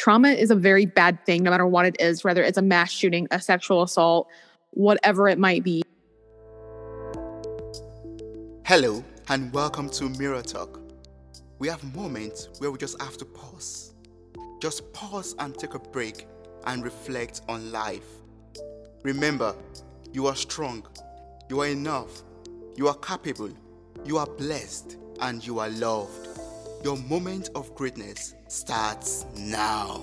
trauma is a very bad thing, no matter what it is, whether it's a mass shooting, a sexual assault, whatever it might be. Hello, and welcome to Mirror Talk. We have moments where we just have to pause. Just pause and take a break and reflect on life. Remember, you are strong, you are enough, you are capable, you are blessed, and you are loved. Your moment of greatness starts now.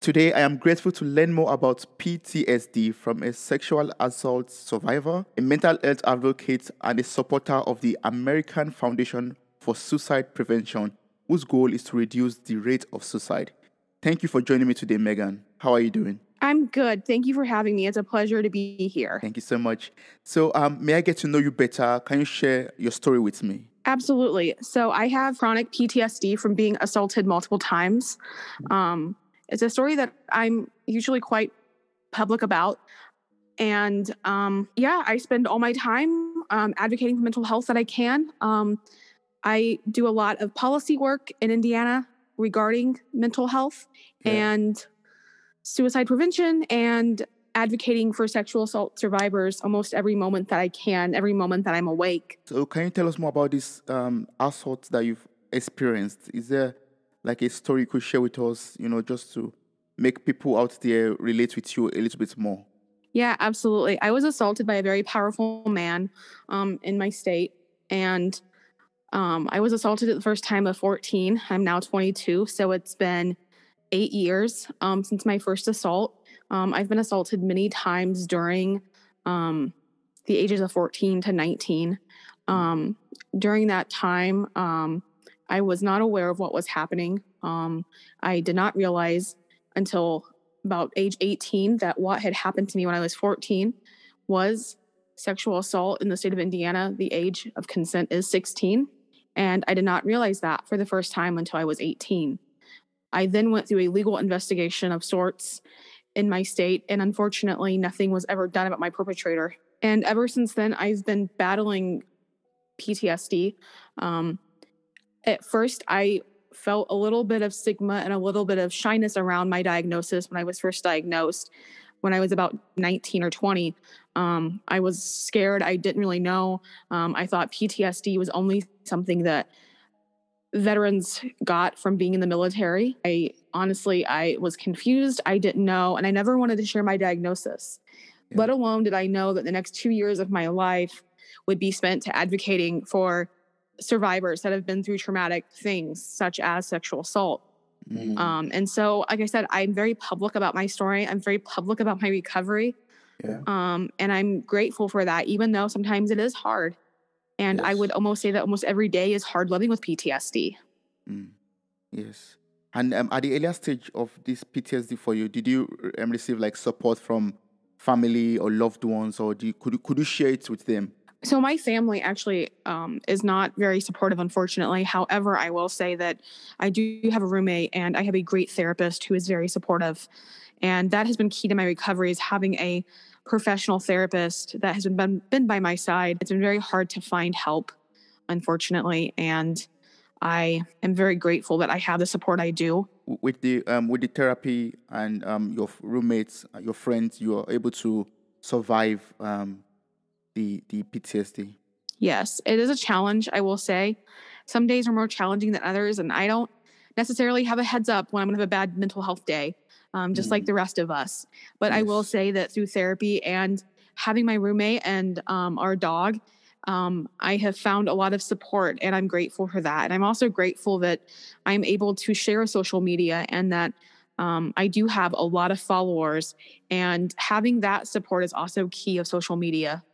Today, I am grateful to learn more about PTSD from a sexual assault survivor, a mental health advocate, and a supporter of the American Foundation for Suicide Prevention, whose goal is to reduce the rate of suicide. Thank you for joining me today, Megan. How are you doing? I'm good. Thank you for having me. It's a pleasure to be here. Thank you so much. So, um, may I get to know you better? Can you share your story with me? Absolutely. So, I have chronic PTSD from being assaulted multiple times. Um, it's a story that I'm usually quite public about. And um, yeah, I spend all my time um, advocating for mental health that I can. Um, I do a lot of policy work in Indiana regarding mental health yeah. and suicide prevention and advocating for sexual assault survivors almost every moment that I can, every moment that I'm awake. So, can you tell us more about this um, assault that you've experienced? Is there like a story you could share with us, you know, just to make people out there relate with you a little bit more? Yeah, absolutely. I was assaulted by a very powerful man um, in my state, and um, I was assaulted at the first time at 14. I'm now 22, so it's been eight years um, since my first assault. Um, I've been assaulted many times during um, the ages of 14 to 19. Um, during that time, um, I was not aware of what was happening. Um, I did not realize until about age 18 that what had happened to me when I was 14 was sexual assault in the state of Indiana. The age of consent is 16. And I did not realize that for the first time until I was 18. I then went through a legal investigation of sorts in my state, and unfortunately, nothing was ever done about my perpetrator. And ever since then, I've been battling PTSD. Um, at first, I felt a little bit of stigma and a little bit of shyness around my diagnosis when I was first diagnosed. When I was about 19 or 20, um, I was scared. I didn't really know. Um, I thought PTSD was only something that veterans got from being in the military. I honestly, I was confused. I didn't know, and I never wanted to share my diagnosis. Yeah. Let alone did I know that the next two years of my life would be spent to advocating for survivors that have been through traumatic things, such as sexual assault. Mm-hmm. Um, and so, like I said, I'm very public about my story. I'm very public about my recovery. Yeah. Um, and I'm grateful for that, even though sometimes it is hard. And yes. I would almost say that almost every day is hard living with PTSD. Mm. Yes. And um, at the earlier stage of this PTSD for you, did you um, receive like support from family or loved ones, or you, could you, could you share it with them? So my family actually um, is not very supportive, unfortunately. However, I will say that I do have a roommate and I have a great therapist who is very supportive, and that has been key to my recovery. Is having a professional therapist that has been been by my side. It's been very hard to find help, unfortunately, and I am very grateful that I have the support I do. With the um, with the therapy and um, your roommates, uh, your friends, you are able to survive um, the the PTSD. Yes, it is a challenge. I will say, some days are more challenging than others, and I don't necessarily have a heads up when I'm going to have a bad mental health day um, just mm. like the rest of us. But yes. I will say that through therapy and having my roommate and um, our dog, um, I have found a lot of support and I'm grateful for that. And I'm also grateful that I'm able to share social media and that um, I do have a lot of followers. And having that support is also key of social media.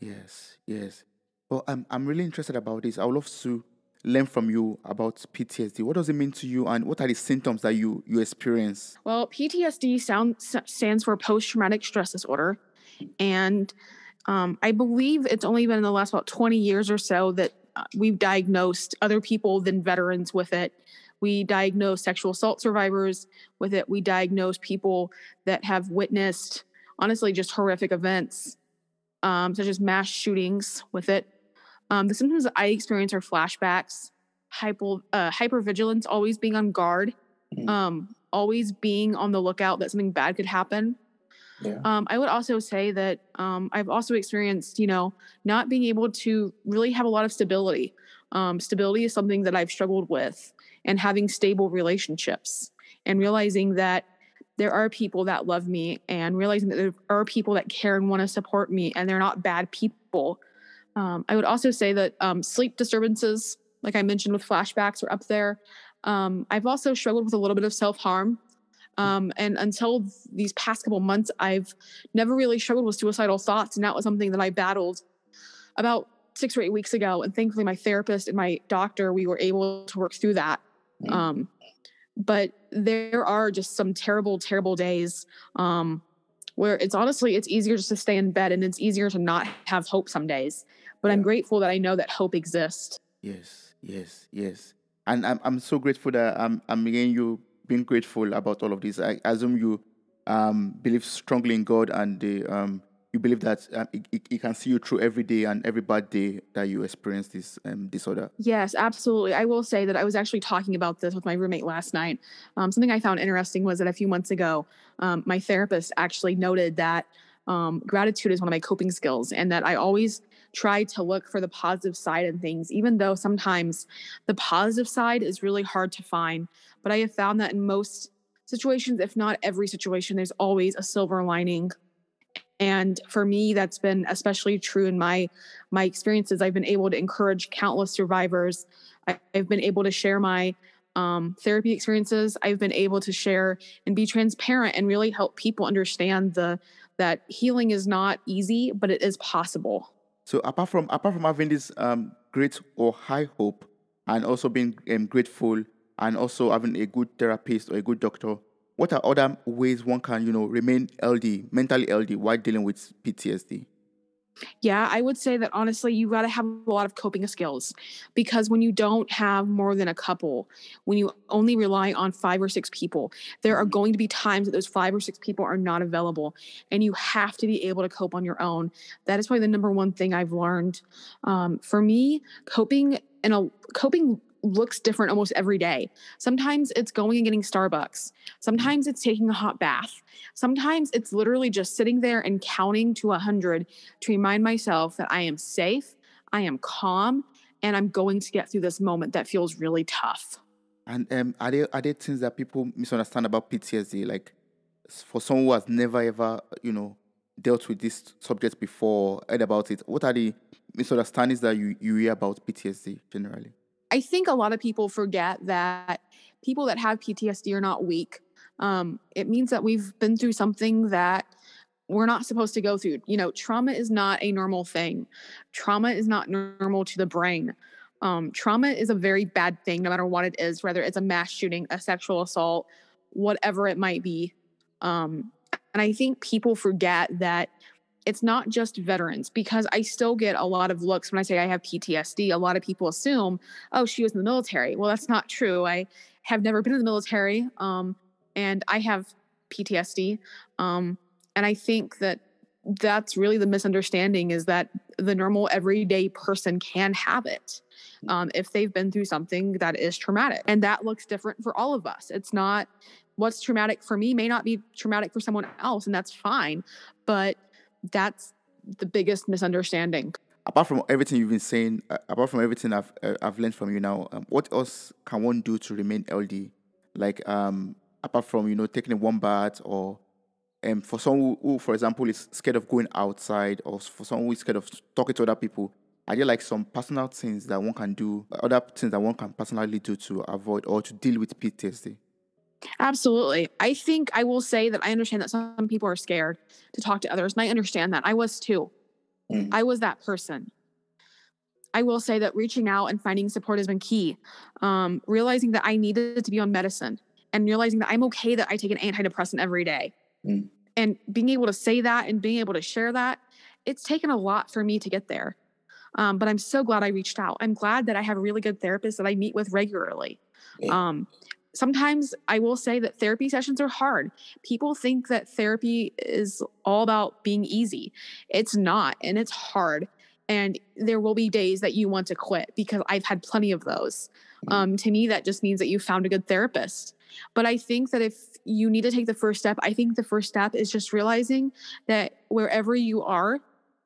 Yes, yes. Well, I'm, I'm really interested about this. I would love to learn from you about PTSD. What does it mean to you, and what are the symptoms that you you experience? Well, PTSD sound, stands for post traumatic stress disorder, and um, I believe it's only been in the last about 20 years or so that uh, we've diagnosed other people than veterans with it. We diagnose sexual assault survivors with it. We diagnose people that have witnessed, honestly, just horrific events, um, such as mass shootings with it Um, the symptoms that I experience are flashbacks, hyper uh, hypervigilance, always being on guard, Mm. um, always being on the lookout that something bad could happen. Yeah. Um, I would also say that um, I've also experienced, you know, not being able to really have a lot of stability. Um, stability is something that I've struggled with, and having stable relationships, and realizing that there are people that love me, and realizing that there are people that care and want to support me, and they're not bad people. Um, I would also say that um, sleep disturbances, like I mentioned with flashbacks, are up there. Um, I've also struggled with a little bit of self harm. Um, and until these past couple months, I've never really struggled with suicidal thoughts. And that was something that I battled about six or eight weeks ago. And thankfully, my therapist and my doctor, we were able to work through that. Mm. Um, but there are just some terrible, terrible days um, where it's honestly, it's easier just to stay in bed and it's easier to not have hope some days. But I'm grateful that I know that hope exists. Yes, yes, yes. And I'm I'm so grateful that I'm I'm hearing you being grateful about all of this. I assume you um believe strongly in God and the um you believe that um, it, it, it can see you through every day and every bad day that you experience this um disorder. Yes, absolutely. I will say that I was actually talking about this with my roommate last night. Um, something I found interesting was that a few months ago, um, my therapist actually noted that um, gratitude is one of my coping skills and that I always try to look for the positive side in things, even though sometimes the positive side is really hard to find. But I have found that in most situations, if not every situation, there's always a silver lining. And for me, that's been especially true in my my experiences. I've been able to encourage countless survivors. I've been able to share my um, therapy experiences. I've been able to share and be transparent and really help people understand the that healing is not easy, but it is possible. So apart from apart from having this um great or high hope and also being um, grateful and also having a good therapist or a good doctor, what are other ways one can you know remain healthy, mentally healthy while dealing with PTSD? Yeah, I would say that honestly, you got to have a lot of coping skills because when you don't have more than a couple, when you only rely on five or six people, there are Mhm. going to be times that those five or six people are not available and you have to be able to cope on your own. That is probably the number one thing I've learned. Um, for me, coping and a coping looks different almost every day. Sometimes it's going and getting Starbucks. Sometimes it's taking a hot bath. Sometimes it's literally just sitting there and counting to a hundred to remind myself that I am safe, I am calm, and I'm going to get through this moment that feels really tough. And um, are there are there things that people misunderstand about PTSD? Like for someone who has never ever you know dealt with this subject before, heard about it. What are the misunderstandings that you you hear about PTSD generally? I think a lot of people forget that people that have PTSD are not weak. Um, it means that we've been through something that we're not supposed to go through. You know, trauma is not a normal thing. Trauma is not normal to the brain. Um, trauma is a very bad thing, no matter what it is, whether it's a mass shooting, a sexual assault, whatever it might be. Um, and I think people forget that it's not just veterans because I still get a lot of looks when I say I have PTSD. A lot of people assume, oh, she was in the military. Well, that's not true. I have never been in the military, um, and I have PTSD. Um, and I think that that's really the misunderstanding is that the normal everyday person can have it um, if they've been through something that is traumatic. And that looks different for all of us. It's not what's traumatic for me may not be traumatic for someone else, and that's fine. But that's the biggest misunderstanding. Apart from everything you've been saying, uh, apart from everything I've uh, I've learned from you now, um, what else can one do to remain healthy? Like um, apart from you know taking a warm bath or um, for someone who, who, for example, is scared of going outside, or for someone who is scared of talking to other people, are there like some personal things that one can do, other things that one can personally do to avoid or to deal with PTSD? Absolutely. I think I will say that I understand that some people are scared to talk to others, and I understand that. I was too. Mm. I was that person. I will say that reaching out and finding support has been key. Um, realizing that I needed to be on medicine and realizing that I'm okay that I take an antidepressant every day. Mm. And being able to say that and being able to share that, it's taken a lot for me to get there. Um, but I'm so glad I reached out. I'm glad that I have a really good therapist that I meet with regularly. Um, sometimes I will say that therapy sessions are hard. People think that therapy is all about being easy. It's not, and it's hard. and there will be days that you want to quit because I've had plenty of those. Mm. Um, to me, that just means that you found a good therapist. But I think that if you need to take the first step, I think the first step is just realizing that wherever you are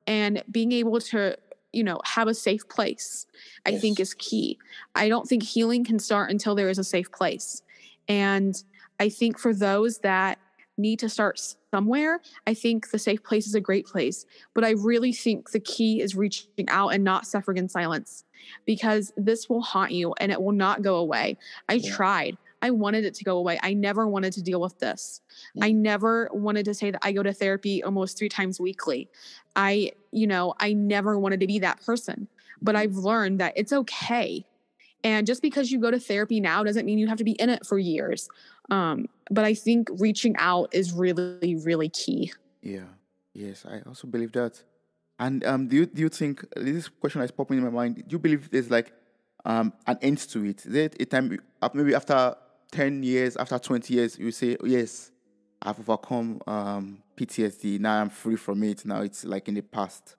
and being able to, you know, have a safe place, I think is key. I don't think healing can start until there is a safe place. And I think for those that need to start somewhere, I think the safe place is a great place. But I really think the key is reaching out and not suffering in silence because this will haunt you and it will not go away. I Yeah. tried. I wanted it to go away. I never wanted to deal with this. I never wanted to say that I go to therapy almost three times weekly. I, you know, I never wanted to be that person. But I've learned that it's okay. And just because you go to therapy now doesn't mean you have to be in it for years. Um, but I think reaching out is really, really key. Yeah. Yes, I also believe that. And um, do you do you think this question is popping in my mind? Do you believe there's like um an end to it? Is it a time uh, maybe after ten years, after twenty years, you say, "Yes, I've overcome um PTSD. Now I'm free from it. Now it's like in the past."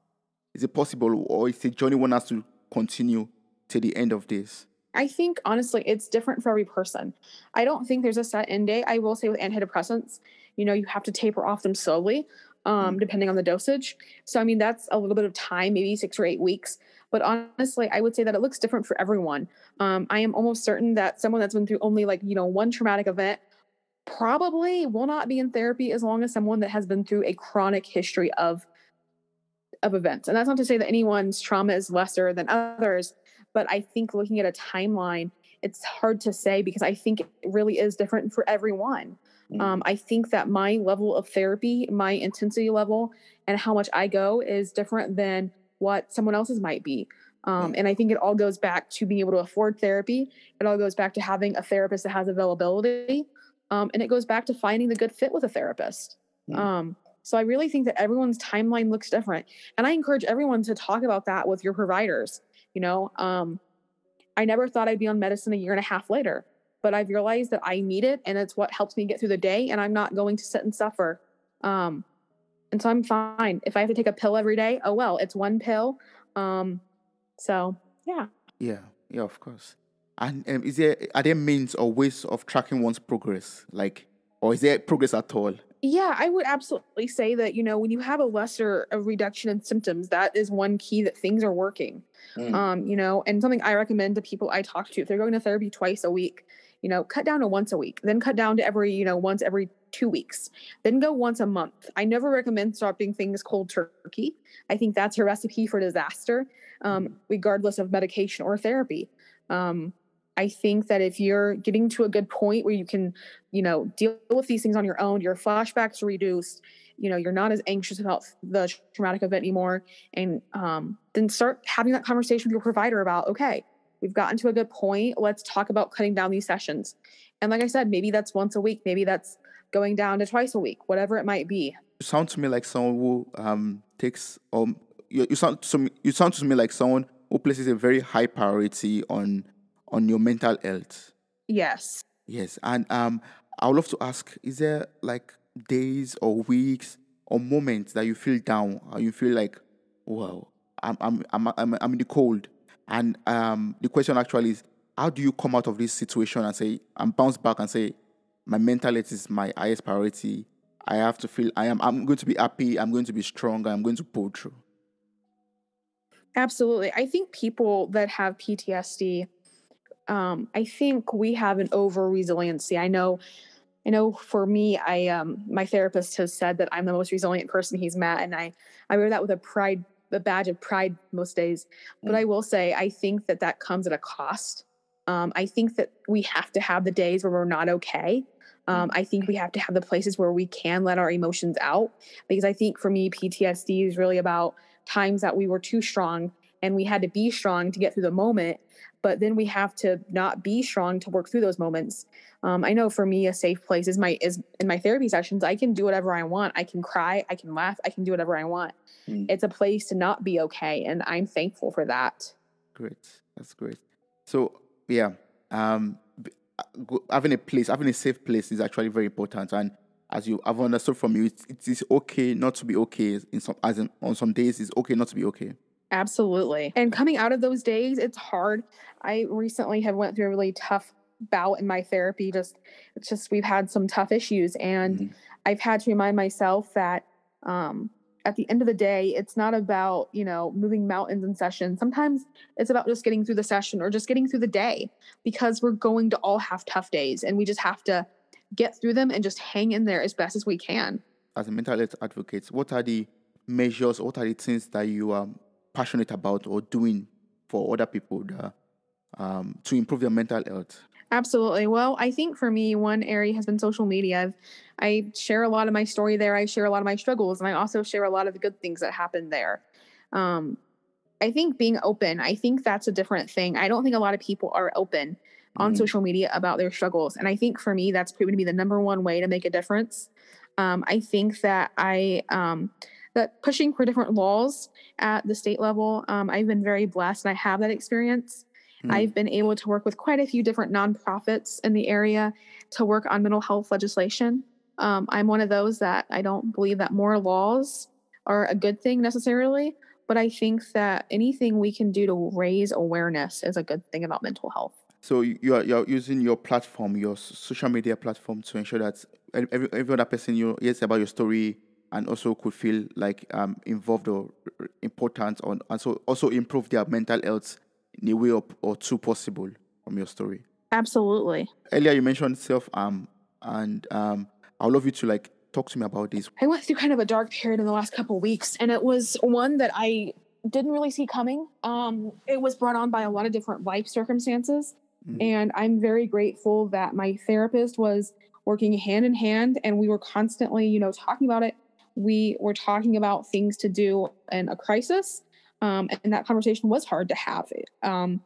Is it possible, or is the journey one has to continue to the end of this? I think honestly, it's different for every person. I don't think there's a set end date. I will say with antidepressants, you know, you have to taper off them slowly, um, depending on the dosage. So, I mean, that's a little bit of time, maybe six or eight weeks. But honestly, I would say that it looks different for everyone. Um, I am almost certain that someone that's been through only like, you know, one traumatic event probably will not be in therapy as long as someone that has been through a chronic history of of events. And that's not to say that anyone's trauma is lesser than others, but I think looking at a timeline, it's hard to say because I think it really is different for everyone. Mm. Um, I think that my level of therapy, my intensity level, and how much I go is different than what someone else's might be. Um, and I think it all goes back to being able to afford therapy. It all goes back to having a therapist that has availability. Um, and it goes back to finding the good fit with a therapist. Mm. Um, so I really think that everyone's timeline looks different. And I encourage everyone to talk about that with your providers. You know, um, I never thought I'd be on medicine a year and a half later, but I've realized that I need it and it's what helps me get through the day. And I'm not going to sit and suffer. Um, and so I'm fine. If I have to take a pill every day, oh well, it's one pill. Um, so yeah. Yeah, yeah, of course. And um, is there are there means or ways of tracking one's progress, like, or is there progress at all? Yeah, I would absolutely say that, you know, when you have a lesser a reduction in symptoms, that is one key that things are working. Mm. Um, you know, and something I recommend to people I talk to, if they're going to therapy twice a week, you know, cut down to once a week, then cut down to every, you know, once every two weeks, then go once a month. I never recommend stopping things cold turkey. I think that's a recipe for disaster, um, regardless of medication or therapy. Um, I think that if you're getting to a good point where you can, you know, deal with these things on your own, your flashbacks are reduced, you know, you're not as anxious about the traumatic event anymore, and um, then start having that conversation with your provider about, okay, we've gotten to a good point. Let's talk about cutting down these sessions. And like I said, maybe that's once a week, maybe that's going down to twice a week, whatever it might be. You sound to me like someone who um takes um you, you sound to me you sound to me like someone who places a very high priority on on your mental health. Yes. Yes, and um, I would love to ask: Is there like days or weeks or moments that you feel down, or you feel like, "Wow, I'm I'm I'm I'm, I'm in the cold"? And um, the question actually is, how do you come out of this situation and say, and bounce back and say, my mental health is my highest priority. I have to feel I am. I'm going to be happy. I'm going to be strong. I'm going to pull through. Absolutely. I think people that have PTSD, um, I think we have an over resiliency. I know, I know for me, I um my therapist has said that I'm the most resilient person he's met, and I I wear that with a pride, a badge of pride most days. But Mm. I will say, I think that that comes at a cost. Um, I think that we have to have the days where we're not okay. Um, I think we have to have the places where we can let our emotions out because I think for me, PTSD is really about times that we were too strong and we had to be strong to get through the moment but then we have to not be strong to work through those moments um, i know for me a safe place is my is in my therapy sessions i can do whatever i want i can cry i can laugh i can do whatever i want Mm. it's a place to not be okay and i'm thankful for that Great. That's great. So yeah, um, uh, having a place, having a safe place is actually very important. And as you have understood from you, it, it is okay not to be okay. In some, as in, on some days, it's okay not to be okay. Absolutely. And coming out of those days, it's hard. I recently have went through a really tough bout in my therapy. Just it's just we've had some tough issues and mm-hmm. I've had to remind myself that um at the end of the day, it's not about, you know, moving mountains in session. Sometimes it's about just getting through the session or just getting through the day because we're going to all have tough days and we just have to get through them and just hang in there as best as we can. As a mental health advocate, what are the measures, what are the things that you are passionate about or doing for other people that, um, to improve their mental health? Absolutely. Well, I think for me, one area has been social media. I've, I share a lot of my story there. I share a lot of my struggles, and I also share a lot of the good things that happened there. Um, I think being open, I think that's a different thing. I don't think a lot of people are open on mm-hmm. social media about their struggles. And I think for me, that's proven to be the number one way to make a difference. Um, I think that I, um, that pushing for different laws at the state level, um, I've been very blessed and I have that experience. Mm. I've been able to work with quite a few different nonprofits in the area to work on mental health legislation. Um, I'm one of those that I don't believe that more laws are a good thing necessarily, but I think that anything we can do to raise awareness is a good thing about mental health. So you are you're using your platform, your social media platform, to ensure that every every other person you hears about your story and also could feel like um, involved or important, on and so also improve their mental health in a way or, or two possible from your story. Absolutely. Earlier you mentioned self harm, and um, I'd love you to like talk to me about this. I went through kind of a dark period in the last couple weeks, and it was one that I didn't really see coming. Um, it was brought on by a lot of different life circumstances. Mm-hmm. And I'm very grateful that my therapist was working hand in hand and we were constantly, you know, talking about it. We were talking about things to do in a crisis. Um, and that conversation was hard to have. Um,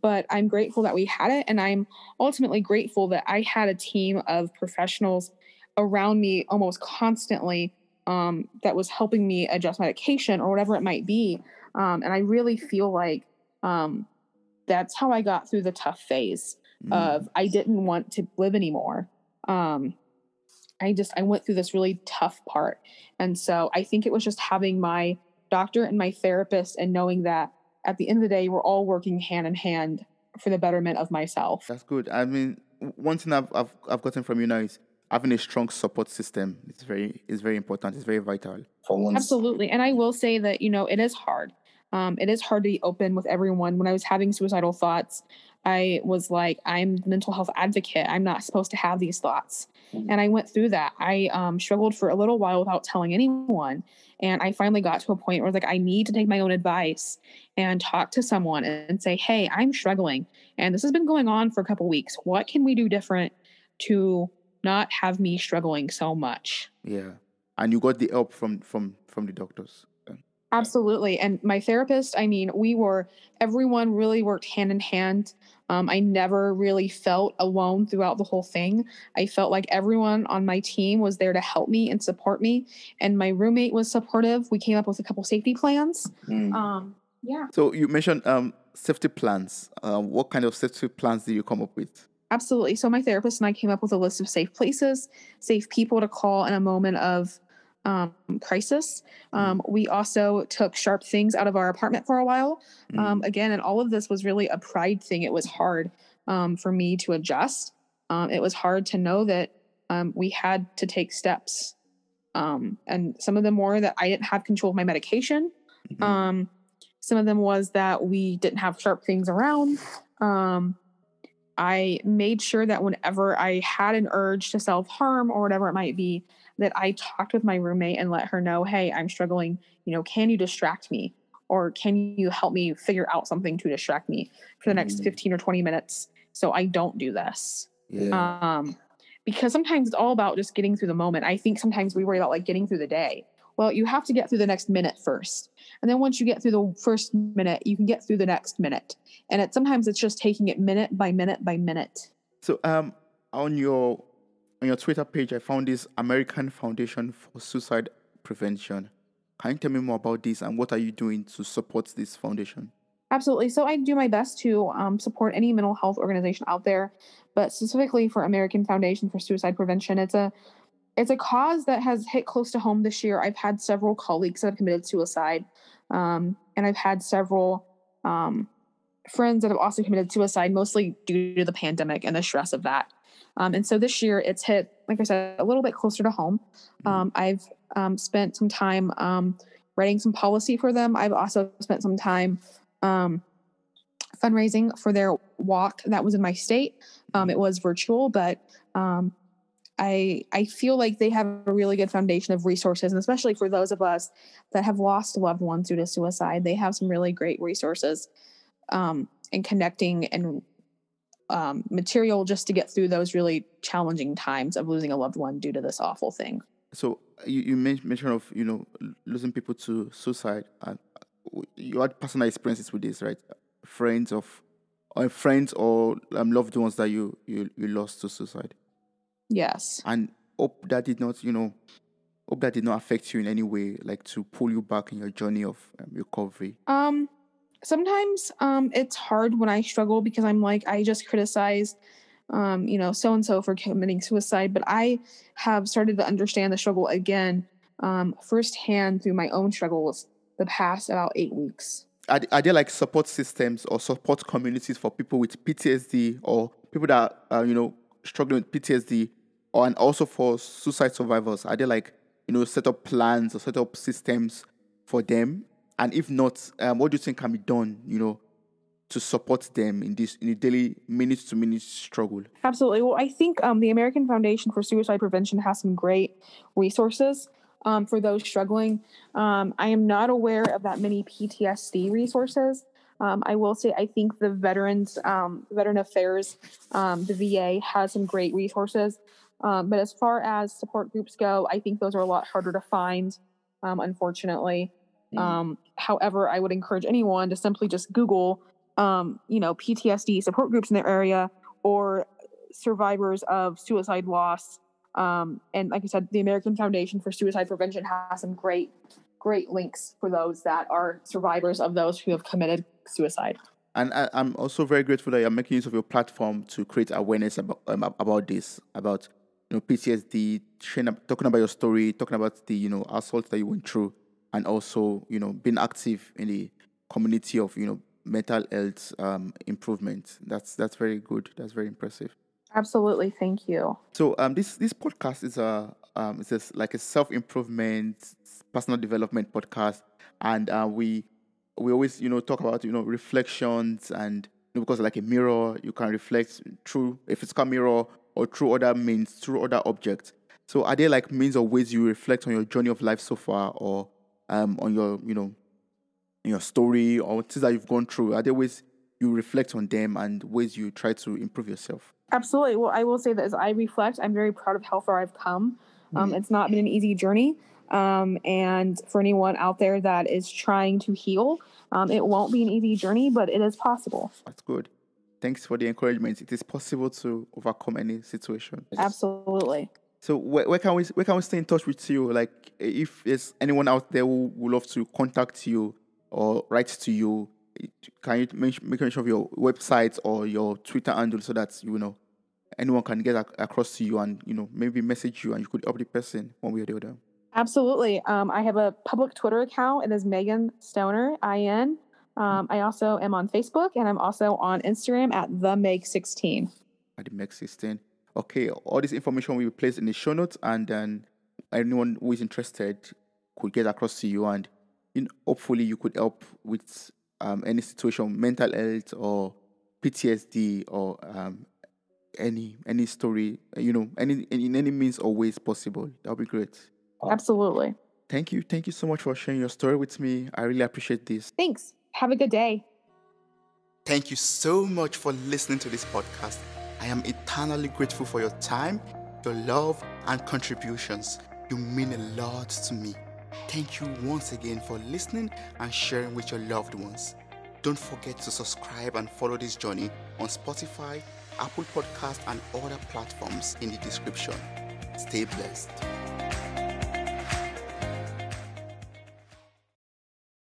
but I'm grateful that we had it. And I'm ultimately grateful that I had a team of professionals around me almost constantly um, that was helping me adjust medication or whatever it might be. Um, and I really feel like um, that's how I got through the tough phase mm. of I didn't want to live anymore. Um, I just I went through this really tough part, and so I think it was just having my doctor and my therapist and knowing that at the end of the day we're all working hand in hand for the betterment of myself. That's good. I mean, one thing I've I've, I've gotten from you now is having a strong support system. It's very is very important. It's very vital. Absolutely, and I will say that you know it is hard. Um, it is hard to be open with everyone. When I was having suicidal thoughts, I was like, I'm the mental health advocate. I'm not supposed to have these thoughts. Mm-hmm. And I went through that. I um, struggled for a little while without telling anyone. And I finally got to a point where I was like, I need to take my own advice and talk to someone and say, hey, I'm struggling. And this has been going on for a couple weeks. What can we do different to not have me struggling so much? Yeah. And you got the help from from from the doctors. Absolutely. And my therapist, I mean, we were, everyone really worked hand in hand. Um, I never really felt alone throughout the whole thing. I felt like everyone on my team was there to help me and support me. And my roommate was supportive. We came up with a couple safety plans. Mm. Um, yeah. So you mentioned um, safety plans. Uh, what kind of safety plans did you come up with? Absolutely. So my therapist and I came up with a list of safe places, safe people to call in a moment of um, crisis. Um, mm. we also took sharp things out of our apartment for a while. Um, mm. again, and all of this was really a pride thing. It was hard um, for me to adjust. Um, it was hard to know that um, we had to take steps. and some of them were that I didn't have control of my medication. Mm-hmm. some of them was that we didn't have sharp things around. I made sure that whenever I had an urge to self harm or whatever it might be, that I talked with my roommate and let her know, hey, I'm struggling. You know, can you distract me? Or can you help me figure out something to distract me for the next mm-hmm. 15 or 20 minutes so I don't do this? Yeah. Um, because sometimes it's all about just getting through the moment. I think sometimes we worry about like getting through the day. Well, you have to get through the next minute first. And then once you get through the first minute, you can get through the next minute. And it sometimes it's just taking it minute by minute by minute. So um on your on your Twitter page, I found this American Foundation for Suicide Prevention. Can you tell me more about this and what are you doing to support this foundation? Absolutely. So I do my best to um, support any mental health organization out there, but specifically for American Foundation for Suicide Prevention, it's a it's a cause that has hit close to home this year. I've had several colleagues that have committed suicide Um, and I've had several um, friends that have also committed suicide, mostly due to the pandemic and the stress of that. Um, and so this year it's hit, like I said, a little bit closer to home. Mm-hmm. Um, I've um, spent some time um, writing some policy for them. I've also spent some time um, fundraising for their walk that was in my state. Um, it was virtual, but um, I I feel like they have a really good foundation of resources, and especially for those of us that have lost loved ones due to suicide, they have some really great resources um, in connecting and um, material just to get through those really challenging times of losing a loved one due to this awful thing. So you, you mentioned of you know losing people to suicide. And uh, you had personal experiences with this, right? Friends of, or friends or um, loved ones that you, you you lost to suicide, Yes. and hope that did not you know, hope that did not affect you in any way, like to pull you back in your journey of um, recovery. Um, sometimes um, it's hard when I struggle because I'm like I just criticize, um, you know, so and so for committing suicide, but I have started to understand the struggle again um, firsthand through my own struggles the past about eight weeks. Are, are there like support systems or support communities for people with PTSD or people that are you know struggling with PTSD, or and also for suicide survivors? Are there like you know set up plans or set up systems for them? And if not, um, what do you think can be done? You know, to support them in this in the daily minute to minute struggle. Absolutely. Well, I think um, the American Foundation for Suicide Prevention has some great resources um, for those struggling. Um, I am not aware of that many PTSD resources. Um, I will say I think the Veterans um, Veteran Affairs, um, the VA has some great resources. But as far as support groups go, I think those are a lot harder to find, unfortunately. Um, however, I would encourage anyone to simply just Google, um, you know, PTSD support groups in their area or survivors of suicide loss. Um, and like I said, the American Foundation for Suicide Prevention has some great, great links for those that are survivors of those who have committed suicide. And I, I'm also very grateful that you're making use of your platform to create awareness about um, about this, about you know PTSD, talking about your story, talking about the you know assault that you went through, and also you know being active in the community of you know mental health um, improvement. That's that's very good. That's very impressive. Absolutely. Thank you. So um, this this podcast is a um, it's just like a self improvement, personal development podcast, and uh, we we always you know talk about you know reflections and you know, because like a mirror, you can reflect through a physical mirror or through other means, through other objects. So are there like means or ways you reflect on your journey of life so far, or um, on your you know your story or things that you've gone through? Are there ways you reflect on them and ways you try to improve yourself? Absolutely. Well, I will say that as I reflect, I'm very proud of how far I've come. Um, It's not been an easy journey. Um, and for anyone out there that is trying to heal, um, it won't be an easy journey, but it is possible. That's good. Thanks for the encouragement. It is possible to overcome any situation. Absolutely. So where, where can we where can we stay in touch with you? Like if there's anyone out there who would love to contact you or write to you, can you mention, make mention of your website or your Twitter handle so that you know anyone can get ac- across to you and you know maybe message you and you could help the person one way or the other. Absolutely. Um, I have a public Twitter account. And it is Megan Stoner, IN. Um, I also am on Facebook and I'm also on Instagram at the Meg16. at the Meg 16. Okay, all this information will be placed in the show notes, and then anyone who is interested could get across to you, and you know, hopefully you could help with um, any situation, mental health or PTSD or um, any any story, you know, any in any means or ways possible. That would be great. Absolutely. Thank you, thank you so much for sharing your story with me. I really appreciate this. Thanks. Have a good day. Thank you so much for listening to this podcast. I am eternally grateful for your time, your love, and contributions. You mean a lot to me. Thank you once again for listening and sharing with your loved ones. Don't forget to subscribe and follow this journey on Spotify, Apple Podcast, and other platforms in the description. Stay blessed.